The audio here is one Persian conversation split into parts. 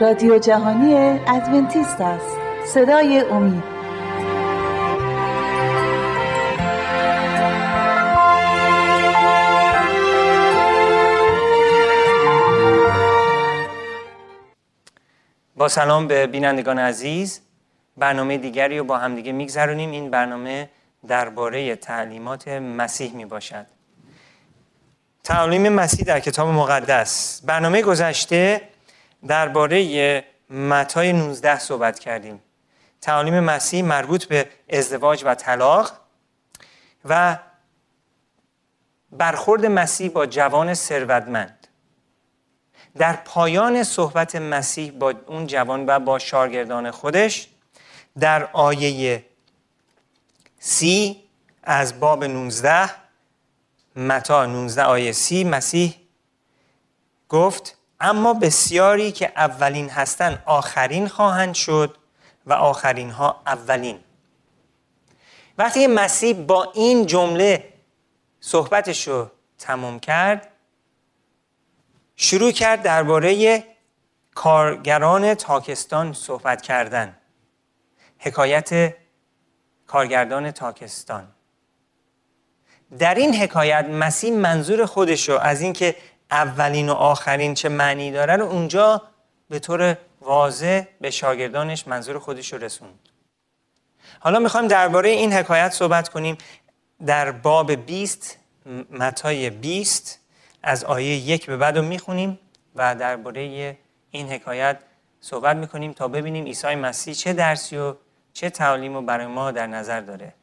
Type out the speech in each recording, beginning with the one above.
رادیو جهانی ادونتیست است. صدای امید. با سلام به بینندگان عزیز. برنامه دیگری رو با همدیگه میگذرونیم. این برنامه درباره تعلیمات مسیح می باشد تعالیم مسیح در کتاب مقدس. برنامه گذشته درباره متای 19 صحبت کردیم. تعالیم مسیح مربوط به ازدواج و طلاق و برخورد مسیح با جوان ثروتمند. در پایان صحبت مسیح با اون جوان و با شاگردان خودش در آیه سی از باب 19 متا 19 آیه سی مسیح گفت اما بسیاری که اولین هستند آخرین خواهند شد و آخرین ها اولین. وقتی مسیح با این جمله صحبتش رو تمام کرد شروع کرد درباره کارگران تاکستان صحبت کردن. حکایت کارگردان تاکستان. در این حکایت مسیح منظور خودش رو از اینکه اولین و آخرین چه معنی داره رو اونجا به طور واضح به شاگردانش منظور خودش رو رسوند. حالا می‌خوایم درباره این حکایت صحبت کنیم. در باب 20 متای 20 از آیه یک به بعد رو می‌خونیم و درباره این حکایت صحبت می‌کنیم تا ببینیم عیسی مسیح چه درسی و چه تعالیم رو برای ما در نظر داره.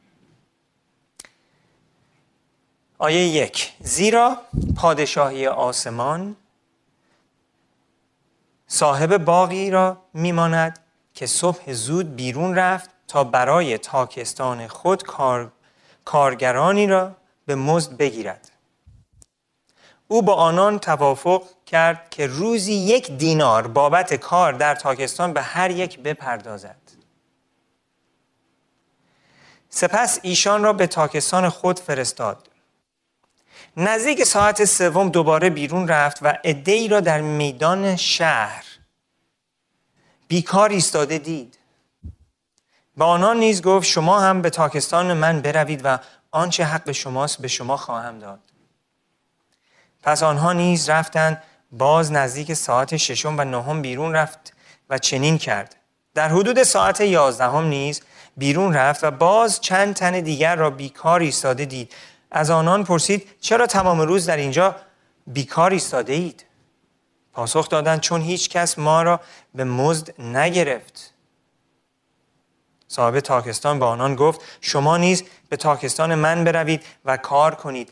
آیه یک. زیرا پادشاهی آسمان صاحب باقی را میماند که صبح زود بیرون رفت تا برای تاکستان خود کار، کارگرانی را به مزد بگیرد. او با آنان توافق کرد که روزی یک دینار بابت کار در تاکستان به هر یک بپردازد. سپس ایشان را به تاکستان خود فرستاد. نزدیک ساعت سوم دوباره بیرون رفت و ای را در میدان شهر بیکار ایستاده دید. با آنان نیز گفت شما هم به تاکستان من بروید و آنچه حق شماست به شما خواهم داد. پس آنها نیز رفتند باز نزدیک ساعت ششم و نهم بیرون رفت و چنین کرد. در حدود ساعت یازدهم نیز بیرون رفت و باز چند تن دیگر را بیکار ایستاده دید. از آنان پرسید چرا تمام روز در اینجا بیکار ایستاده اید پاسخ دادند چون هیچ کس ما را به مزد نگرفت. صاحب تاکستان با آنان گفت شما نیز به تاکستان من بروید و کار کنید.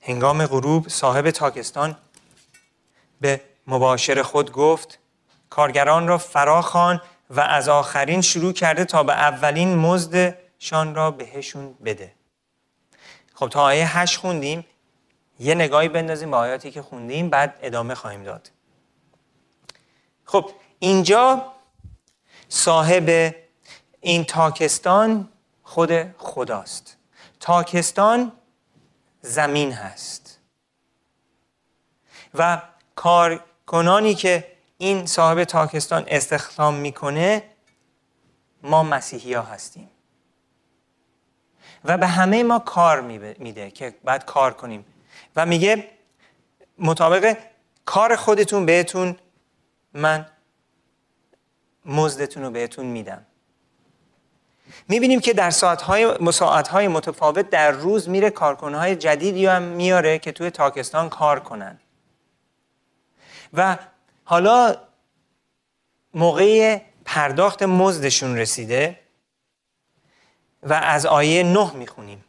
هنگام غروب صاحب تاکستان به مباشر خود گفت کارگران را فراخوان و از آخرین شروع کرده تا به اولین مزدشان را بهشون بده. خب تا آیه هشت خوندیم یه نگاهی بندازیم به آیاتی که خوندیم بعد ادامه خواهیم داد. خب اینجا صاحب این تاکستان خود خداست. تاکستان زمین هست. و کارکنانی که این صاحب تاکستان استخدام می‌کنه ما مسیحی ها هستیم. و به همه ما کار میده که باید کار کنیم. و میگه مطابق کار خودتون بهتون من مزدتون رو بهتون میدم. می‌بینیم که در ساعتهای, ساعتهای متفاوت در روز میره کارکنهای جدیدی هم میاره که توی تاکستان کار کنن. و حالا موقع پرداخت مزدشون رسیده و از آیه نه می‌خونیم.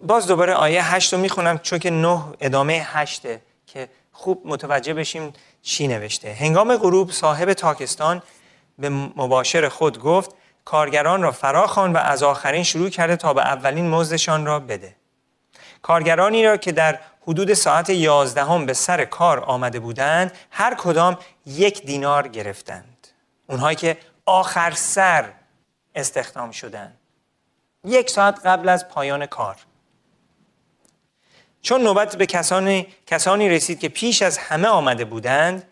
باز دوباره آیه هشت رو می‌خونم چون که نه ادامه هشته که خوب متوجه بشیم چی نوشته. هنگام غروب صاحب تاکستان به مباشر خود گفت کارگران را فراخوان و از آخرین شروع کرده تا به اولین مزدشان را بده. کارگرانی را که در حدود ساعت یازدهم به سر کار آمده بودند هر کدام یک دینار گرفتند. اونهایی که آخر سر استخدام شدن. یک ساعت قبل از پایان کار. چون نوبت به کسانی, کسانی رسید که پیش از همه آمده بودند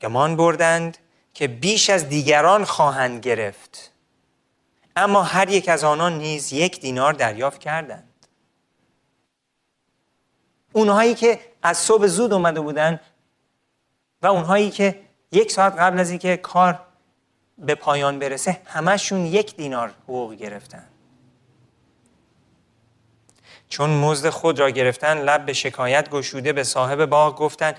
گمان بردند که بیش از دیگران خواهند گرفت. اما هر یک از آنان نیز یک دینار دریافت کردند. اونهایی که از صبح زود اومده بودن و اونهایی که یک ساعت قبل از اینکه کار به پایان برسه همشون یک دینار حقوق گرفتن. چون مزد خود را گرفتن لب به شکایت گشوده به صاحب باغ گفتند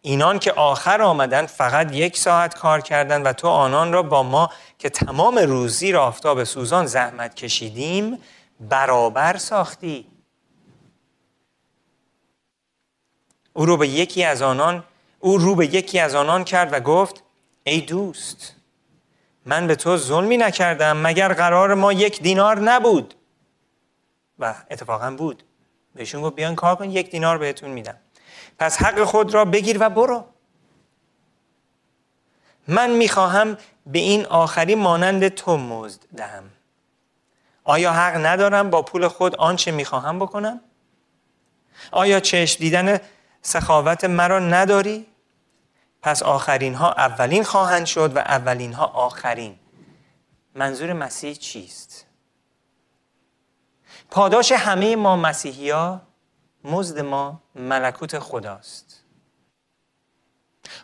اینان که آخر آمدن فقط یک ساعت کار کردند و تو آنان را با ما که تمام روزی را آفتاب سوزان زحمت کشیدیم برابر ساختی. او رو به یکی از آنان او رو به یکی از آنان کرد و گفت ای دوست من به تو ظلمی نکردم مگر قرار ما یک دینار نبود؟ و اتفاقا بود. بهشون گفت بیان کار کن یک دینار بهتون میدم. پس حق خود را بگیر و برو. من می‌خواهم به این آخری مانند تو مزد دهم. آیا حق ندارم با پول خود آنچه می‌خواهم بکنم؟ آیا چشم دیدن سخاوت مرا نداری؟ پس آخرین ها اولین خواهند شد و اولین ها آخرین. منظور مسیح چیست؟ پاداش همه ما مسیحی ها مزد ما ملکوت خداست.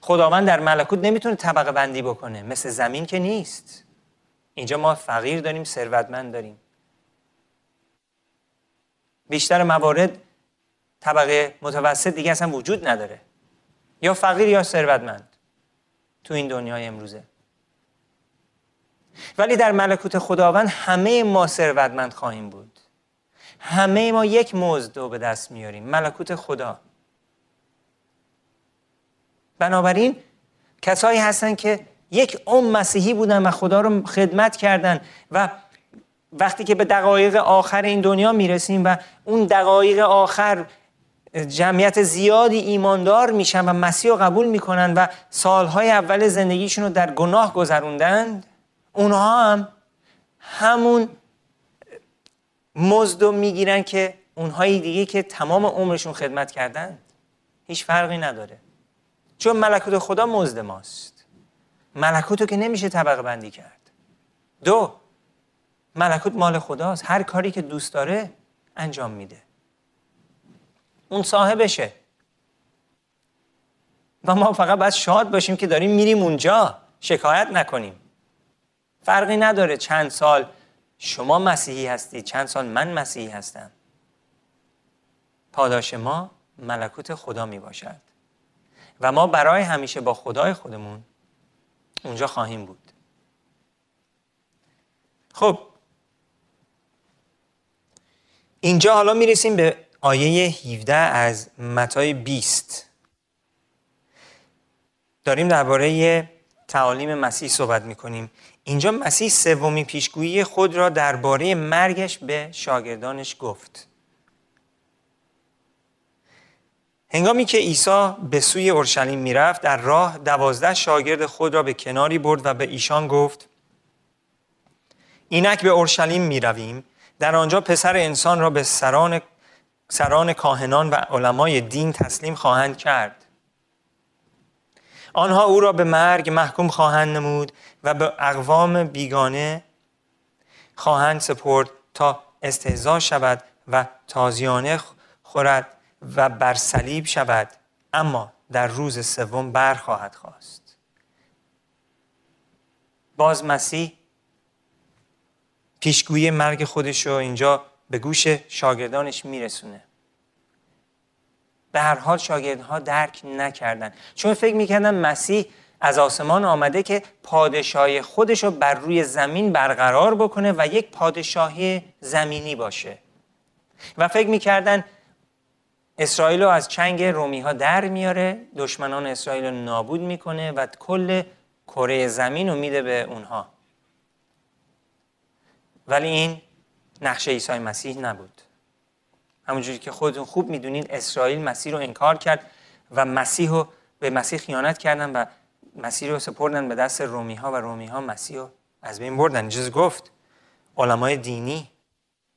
خداوند در ملکوت نمی‌تونه طبقه بندی بکنه مثل زمین که نیست. اینجا ما فقیر داریم ثروتمند داریم. بیشتر موارد طبقه متوسط دیگه اصلا وجود نداره. یا فقیر یا ثروتمند تو این دنیای امروزه. ولی در ملکوت خداوند همه ما ثروتمند خواهیم بود. همه ما یک مزد رو به دست میاریم. ملکوت خدا. بنابراین کسایی هستن که یک ام مسیحی بودن و خدا رو خدمت کردن و وقتی که به دقایق آخر این دنیا می‌رسیم و اون دقایق آخر جمعیت زیادی ایماندار میشن و مسیح رو قبول می‌کنن و سالهای اول زندگیشون رو در گناه گذروندند اونها هم همون مزد می‌گیرن که اونهایی دیگه که تمام عمرشون خدمت کردن. هیچ فرقی نداره. چون ملکوت خدا مزد ماست. ملکوت رو که نمیشه طبقه بندی کرد. دو ملکوت مال خداست. هر کاری که دوست داره انجام میده. اون صاحبشه. و ما فقط باید شاد باشیم که داریم میریم اونجا. شکایت نکنیم. فرقی نداره چند سال شما مسیحی هستید چند سال من مسیحی هستم. پاداش ما ملکوت خدا می باشد و ما برای همیشه با خدای خودمون اونجا خواهیم بود. خب. اینجا حالا می‌رسیم به آیه 17 از متای 20 داریم درباره تعالیم مسیح صحبت می‌کنیم. اینجا مسیح سومین پیشگویی خود را درباره مرگش به شاگردانش گفت. هنگامی که عیسی به سوی اورشلیم می‌رفت در راه دوازده شاگرد خود را به کناری برد و به ایشان گفت اینک به اورشلیم می رویم در آنجا پسر انسان را به سران, سران کاهنان و علمای دین تسلیم خواهند کرد. آنها او را به مرگ محکوم خواهند نمود و به اقوام بیگانه خواهند سپرد تا استهزا شود و تازیانه خورد و بر صلیب شود. اما در روز سوم برخواهد خواست. باز مسیح پیشگویی مرگ خودش رو اینجا به گوش شاگردانش میرسونه. به هر حال شاگردها درک نکردن. چون فکر می‌کردن مسیح از آسمان آمده که پادشاهی خودش رو بر روی زمین برقرار بکنه و یک پادشاهی زمینی باشه. و فکر می‌کردن اسرائیل رو از چنگ رومی ها در میاره دشمنان اسرائیل رو نابود می‌کنه و کل کره زمین رو میده به اونها. ولی این نقشه عیسی مسیح نبود. همونجوری که خودتون خوب می‌دونید اسرائیل مسیح رو انکار کرد و مسیح رو به مسیح خیانت کردن و مسیح رو سپردن به دست رومی ها و رومی ها مسیح رو از بین بردن. جز گفت؟ علمای دینی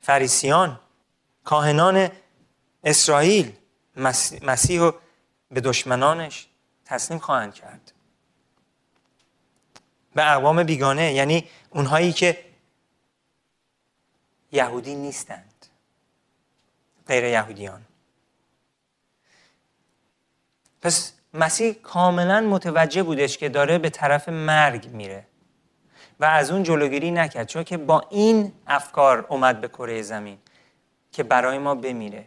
فریسیان کاهنان اسرائیل مسیح رو به دشمنانش تسلیم خواهند کرد. به اقوام بیگانه یعنی اونهایی که یهودی نیستند. غیر یهودیان. پس مسیح کاملا متوجه بودش که داره به طرف مرگ میره و از اون جلوگیری نکرد چون که با این افکار اومد به کره زمین که برای ما بمیره.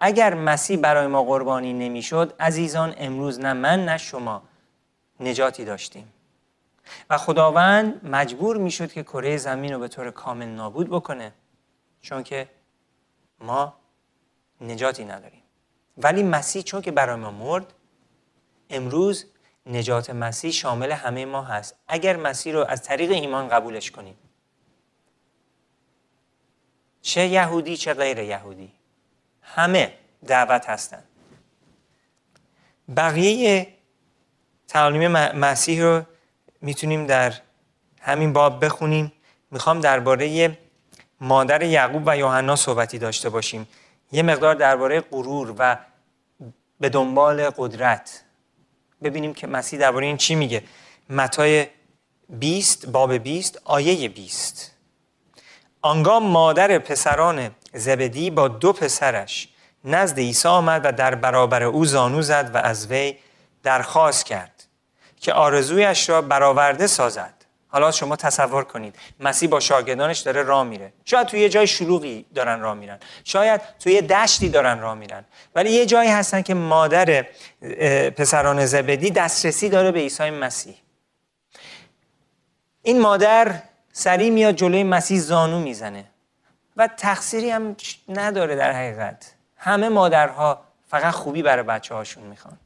اگر مسیح برای ما قربانی نمی‌شد عزیزان امروز نه من نه شما نجاتی داشتیم. و خداوند مجبور می‌شد که کره زمین رو به طور کامل نابود بکنه. چون که ما نجاتی نداریم. ولی مسیح چون که برای ما مرد امروز نجات مسیح شامل همه ما هست. اگر مسیح رو از طریق ایمان قبولش کنیم. چه یهودی چه غیر یهودی. همه دعوت هستند بقیه تعالیم مسیح رو می‌تونیم در همین باب بخونیم. می‌خوام درباره مادر یعقوب و یوحنا صحبتی داشته باشیم. یه مقدار درباره غرور و به دنبال قدرت ببینیم که مسیح درباره این چی میگه. متای 20 باب 20 آیه 20 آنگاه مادر پسران زبدی با دو پسرش نزد عیسی آمد و در برابر او زانو زد و از وی درخواست کرد که آرزویش را برآورده سازد. حالا شما تصور کنید. مسیح با شاگردانش داره راه میره. شاید توی یه جای شلوغی دارن راه میرن. شاید توی یه دشتی دارن راه میرن. ولی یه جایی هستن که مادر پسران زبدی دسترسی داره به عیسی مسیح. این مادر سریع میاد جلوی مسیح زانو می‌زنه. و تقصیری هم نداره در حقیقت. همه مادرها فقط خوبی برای بچه هاشون می‌خوان.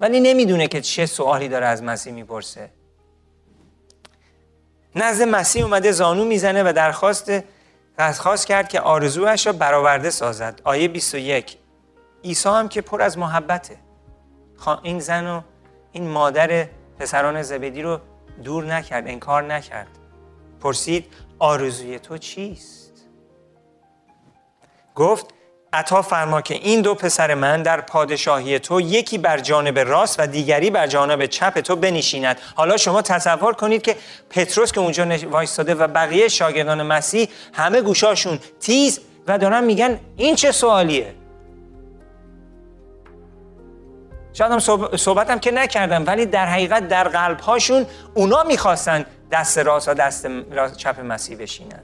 ولی نمی‌دونه که چه سوالی داره از مسیح می‌پرسه. نزد مسیح اومده زانو می‌زنه و درخواست درخواست کرد که آرزوهش را برآورده سازد. آیه 21 عیسی هم که پر از محبته. این زن و این مادر پسران زبدی رو دور نکرد انکار نکرد. پرسید آرزوی تو چیست؟ گفت عطا فرما که این دو پسر من در پادشاهی تو یکی بر جانب راست و دیگری بر جانب چپ تو بنشیند. حالا شما تصور کنید که پتروس که اونجا وایستاده و بقیه شاگردان مسیح همه گوشاشون تیز و دارن میگن این چه سوالیه؟ شاید هم صحبت هم که نکردم ولی در حقیقت در قلب هاشون اونا می‌خواستن دست راست و دست چپ مسیح بشینن.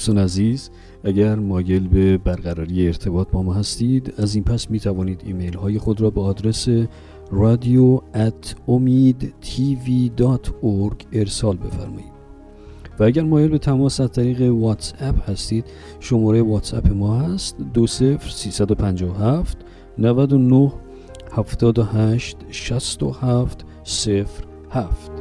دوستان عزیز اگر مایل به برقراری ارتباط با ما هستید از این پس می توانید ایمیل های خود را به آدرس رادیو ارسال بفرمایید. و اگر مایل به تماس از طریق واتس اپ هستید شماره واتس اپ ما هست 20357 99 78 67 07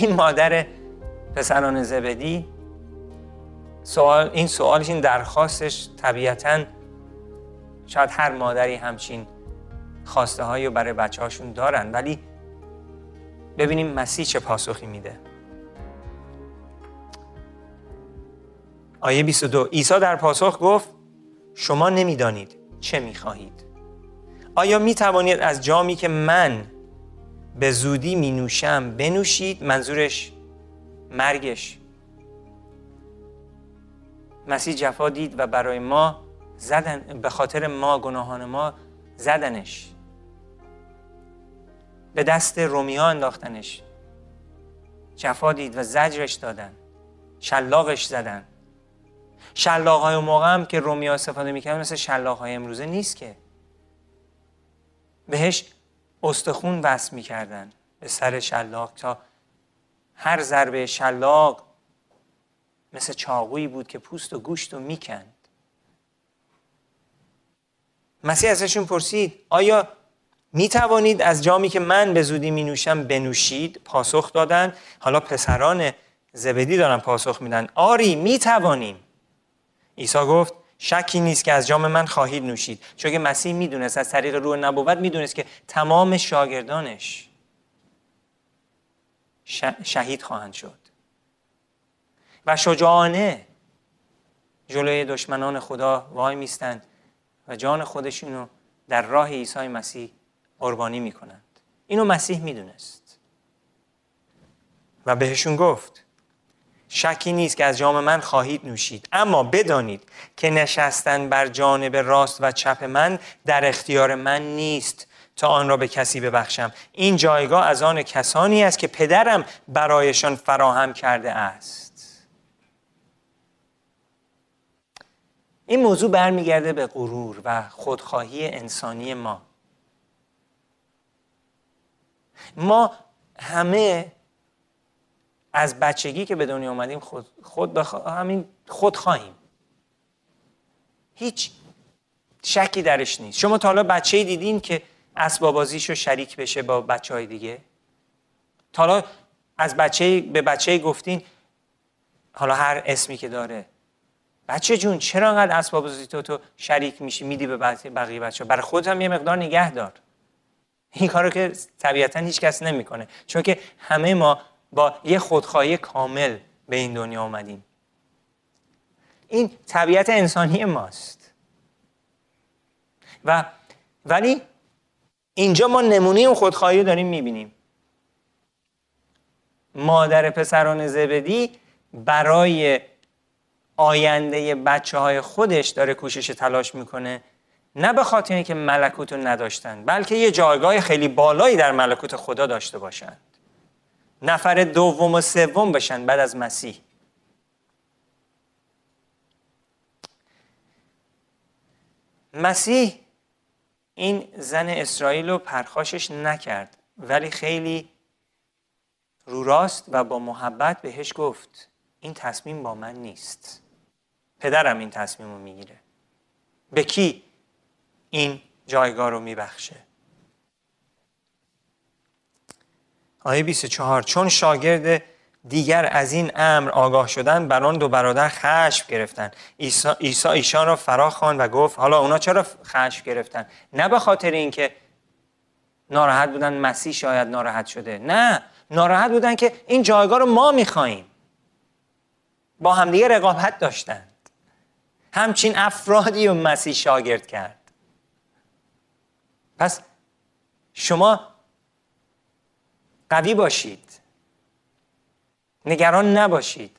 این مادر پسران زبدی سوال این سوالش این درخواستش طبیعتا شاید هر مادری همچین خواسته هایی رو برای بچه هاشون دارن ولی ببینیم مسیح چه پاسخی میده. آیه 22 عیسی در پاسخ گفت شما نمی‌دانید چه می‌خواهید. آیا می توانید از جامی که من به زودی می نوشم بنوشید منظورش مرگش. مسیح جفا دید و برای ما زدن به خاطر ما گناهان ما زدنش. به دست رومیا انداختنش. جفا دید و زجرش دادن. شلاقش زدن. شلاق های موقع هم که رومیا استفاده می‌کردن مثل شلاق های امروزه نیست که. بهش استخون وصل می‌کردن به سر شلاق تا هر ضربه شلاق مثل چاقویی بود که پوست و گوشت رو می‌کند. مسیح ازشون پرسید آیا می توانید از جامی که من به زودی می نوشم بنوشید پاسخ دادن؟ حالا پسران زبدی دارن پاسخ میدن. آری می توانیم عیسی گفت شکی نیست که از جام من خواهید نوشید. چون که مسیح می‌دونست از طریق روح نبوت می‌دونست که تمام شاگردانش شهید خواهند شد. و شجاعانه جلوی دشمنان خدا وای میستند و جان خودشونو در راه عیسی مسیح قربانی می‌کنند. اینو مسیح می‌دونست. و بهشون گفت شکی نیست که از جام من خواهید نوشید. اما بدانید که نشستن بر جانب راست و چپ من در اختیار من نیست. تا آن را به کسی ببخشم. این جایگاه از آن کسانی است که پدرم برایشان فراهم کرده است. این موضوع برمیگرده به غرور و خودخواهی انسانی ما. ما همه از بچگی که به دنیا آمدیم خود, خود همین خود خواهیم. هیچ شکی درش نیست. شما تا حالا بچه دیدین که اسباب بازیشو شریک بشه با بچه های دیگه؟ تا حالا از بچه به بچه گفتین حالا هر اسمی که داره. بچه جون چرا انقدر اسباب تو تو شریک میشی میدی به بقیه بچه برای خودت هم یه مقدار نگه دار. این کارو که طبیعتا هیچ کس نمی‌کنه. چون که همه ما با یه خودخواهی کامل به این دنیا آمدیم این طبیعت انسانی ماست. و ولی اینجا ما نمونه اون خودخواهی داریم می‌بینیم. مادر پسران زبدی برای آینده بچه های خودش داره کوشش تلاش می‌کنه. نه به خاطر اینکه ملکوت رو نداشتن بلکه یه جایگاه خیلی بالایی در ملکوت خدا داشته باشند نفر دوم و سوم بشن بعد از مسیح. مسیح این زن اسرائیل رو پرخاشش نکرد ولی خیلی رو راست و با محبت بهش گفت این تصمیم با من نیست. پدرم این تصمیم رو می‌گیره. به کی این جایگاه رو میبخشه؟ آیه 24 چون شاگرد دیگر از این امر آگاه شدن بر آن دو برادر خشم گرفتن. عیسی ایشان را فرا و گفت حالا اونا چرا خشم گرفتن؟ نه به خاطر اینکه ناراحت بودن مسیح شاید ناراحت شده. نه ناراحت بودن که این جایگاه رو ما می‌خواهیم. با همدیگه رقابت داشتند همچین افرادی رو مسیح شاگرد کرد. پس شما قوی باشید. نگران نباشید.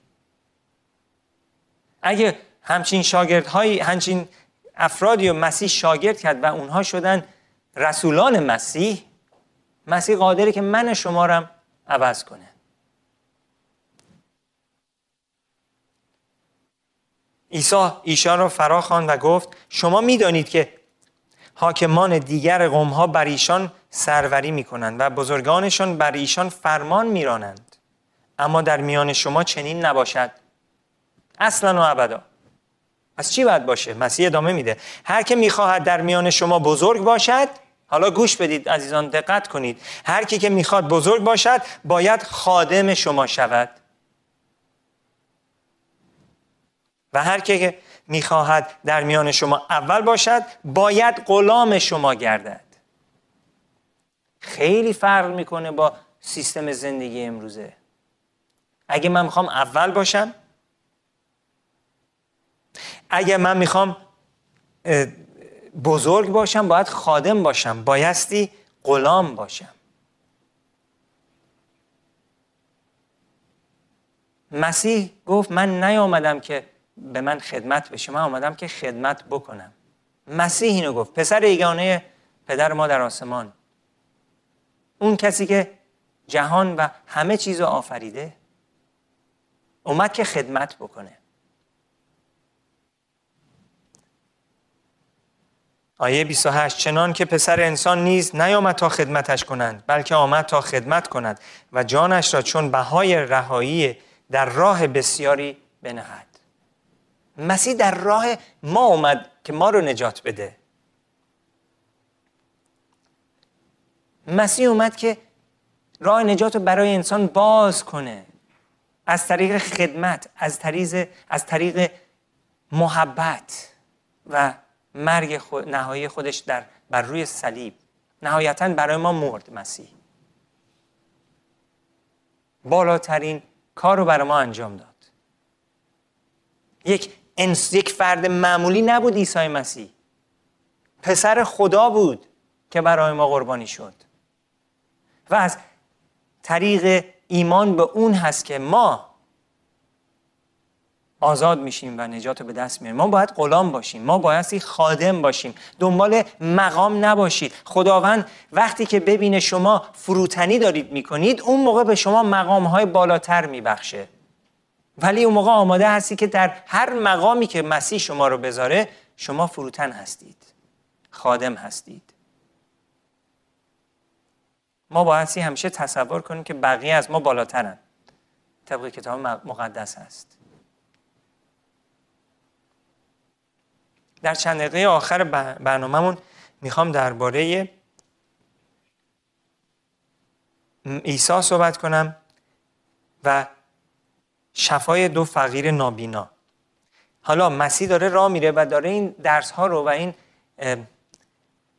اگه همچین شاگردهایی همچین افرادی و مسیح شاگرد کرد و اونها شدن رسولان مسیح مسیح قادره که من شما رم عوض کنه. عیسی ایشان را فرا و گفت شما می‌دانید که حاکمان دیگر قوم ها بر ایشان سروری می کنند و بزرگانشان بر ایشان فرمان میرانند. اما در میان شما چنین نباشد. اصلا و ابدا. از چی باید باشه؟ مسیح ادامه میده. هر که می‌خواهد در میان شما بزرگ باشد حالا گوش بدید عزیزان دقت کنید. هر کی که می‌خواد بزرگ باشد باید خادم شما شود. و هر کی که می‌خواهد در میان شما اول باشد باید غلام شما گردد. خیلی فرق می‌کنه با سیستم زندگی امروزه. اگه من می‌خوام اول باشم اگه من می‌خوام بزرگ باشم باید خادم باشم بایستی غلام باشم. مسیح گفت من نیامدم که به من خدمت بشه من آمدم که خدمت بکنم. مسیح اینو گفت. پسر یگانه پدر ما در آسمان. اون کسی که جهان و همه چیز رو آفریده اومد که خدمت بکنه. آیه 28 چنان که پسر انسان نیز نیامد تا خدمتش کنند بلکه آمد تا خدمت کند و جانش را چون بهای رهایی در راه بسیاری بنهد. مسیح در راه ما اومد که ما رو نجات بده. مسیح اومد که راه نجات رو برای انسان باز کنه. از طریق خدمت از طریق از طریق محبت و مرگ خود، نهایی خودش در بر روی صلیب. نهایتا برای ما مرد مسیح. بالاترین کار رو برای ما انجام داد. یک انس، یک فرد معمولی نبود عیسی مسیح. پسر خدا بود که برای ما قربانی شد. و از طریق ایمان به اون هست که ما آزاد میشیم و نجات به دست میاریم. ما باید غلام باشیم. ما بایستی خادم باشیم. دنبال مقام نباشید. خداوند وقتی که ببینه شما فروتنی دارید می‌کنید اون موقع به شما مقام های بالاتر میبخشه. ولی اون موقع آماده هستی که در هر مقامی که مسیح شما رو بذاره شما فروتن هستید. خادم هستید. ما بایستی همیشه تصور کنیم که بقیه از ما بالاترن. طبق کتاب مقدس هست. در چند دقیقه آخر برنامهمون می‌خوام درباره عیسی صحبت کنم و شفای دو فقیر نابینا. حالا مسیح داره راه میره و داره این درس ها رو و این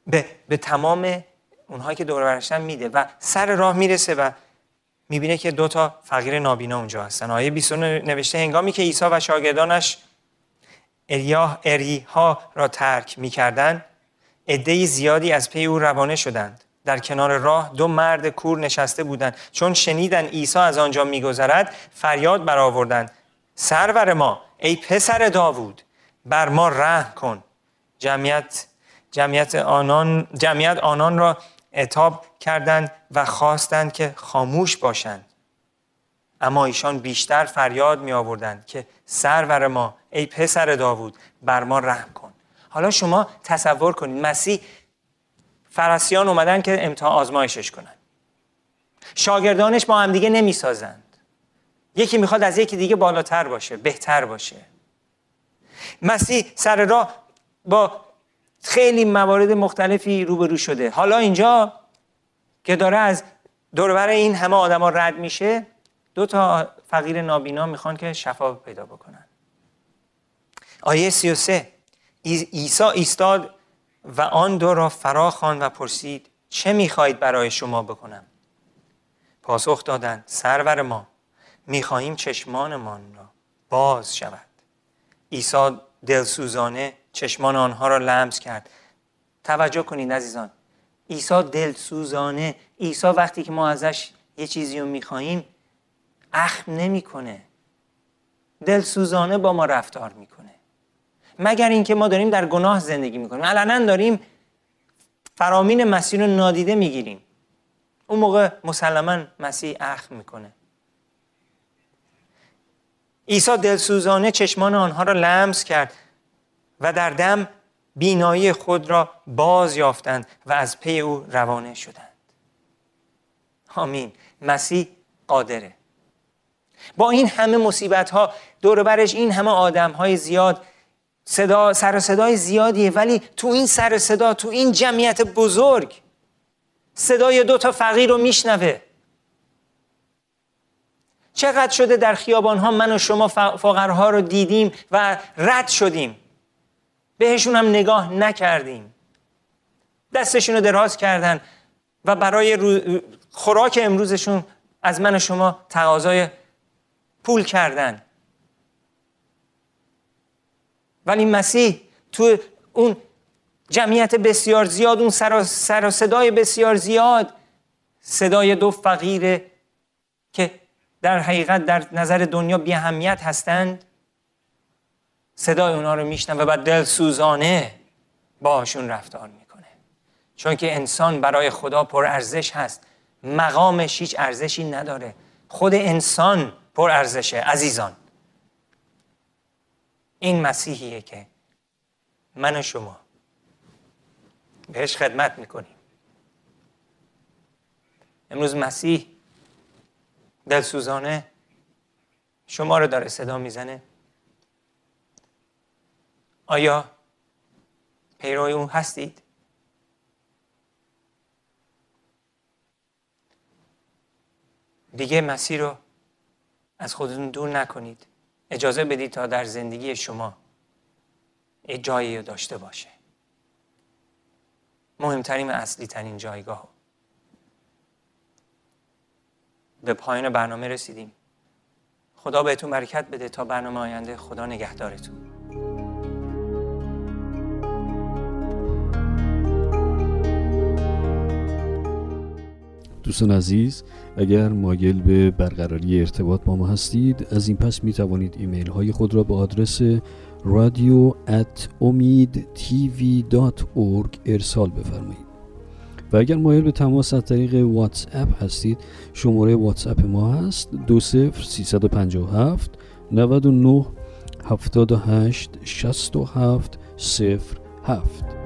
به, به تمام اونهایی که دور برشتن میده و سر راه می‌رسه و می‌بینه که دو تا فقیر نابینا اونجا هستن. آیه 20 نوشته هنگامی که عیسی و شاگردانش اریاه اریها را ترک می‌کردند عده زیادی از پی او روانه شدند. در کنار راه دو مرد کور نشسته بودند. چون شنیدن عیسی از آنجا میگذرد فریاد برآوردند. سرور ما ای پسر داوود بر ما رحم کن. جمعیت جمعیت آنان جمعیت آنان را اتاب کردند و خواستند که خاموش باشند. اما ایشان بیشتر فریاد می آوردند که سرور ما ای پسر داوود بر ما رحم کن. حالا شما تصور کنید مسیح فرسیان اومدن که امتحان آزمایشش کنن. شاگردانش با هم دیگه نمی سازند یکی می‌خواد از یکی دیگه بالاتر باشه بهتر باشه. مسیح سر راه با خیلی موارد مختلفی روبرو شده. حالا اینجا که داره از دوربر این همه آدما رد میشه دو تا فقیر نابینا می‌خوان که شفا پیدا بکنن. آیه 33 عیسی ایستاد و آن دو را فرا خواند و پرسید چه می‌خواهید برای شما بکنم؟ پاسخ دادند سرور ما می‌خواهیم چشمانمان را باز شود. عیسی دلسوزانه چشمان آنها را لمس کرد. توجه کنید عزیزان. عیسی دلسوزانه. عیسی وقتی که ما ازش یه چیزی رو می‌خواهیم اخم نمی‌کنه. دلسوزانه با ما رفتار می‌کنه. مگر اینکه ما داریم در گناه زندگی می‌کنیم. علنا داریم فرامین مسیح رو نادیده می‌گیریم. اون موقع مسلما مسیح اخم می‌کنه. عیسی دلسوزانه چشمان آنها را لمس کرد و در دم بینایی خود را باز یافتند و از پی او روانه شدند. آمین. مسیح قادره. با این همه مصیبت ها دور برش این همه آدم های زیاد صدا سر صدای زیادیه ولی تو این سر صدا تو این جمعیت بزرگ صدای دو تا فقیر رو میشنوه. چقدر شده در خیابان ها من و شما فقرها رو دیدیم و رد شدیم. بهشون هم نگاه نکردیم. دستشون رو دراز کردن و برای خوراک امروزشون از من و شما تقاضای پول کردن. ولی مسیح تو اون جمعیت بسیار زیاد اون سر, سر صدای بسیار زیاد صدای دو فقیره که در حقیقت در نظر دنیا بی هستند. صدای اونا رو میشنوه و دل سوزانه باشون رفتار می‌کنه. چون که انسان برای خدا پر ارزش هست. مقامش هیچ ارزشی نداره. خود انسان پر ارزشه عزیزان. این مسیحیه که من و شما بهش خدمت می‌کنیم. امروز مسیح دلسوزانه شما رو داره صدا می‌زنه. آیا پیروی اون هستید؟ دیگه مسیر رو از خودتون دور نکنید. اجازه بدید تا در زندگی شما یه جایی رو داشته باشه. مهمترین و اصلی ترین جایگاه به پایان برنامه رسیدیم. خدا بهتون برکت بده تا برنامه آینده خدا نگهدارتون. دوستان عزیز اگر مایل به برقراری ارتباط با ما هستید از این پس می توانید ایمیل های خود را به آدرس at ارسال بفرمایید. و اگر مایل به تماس از طریق واتس اپ هستید شماره واتس اپ ما هست دو سفر 357 99 78 67 صفر هفت.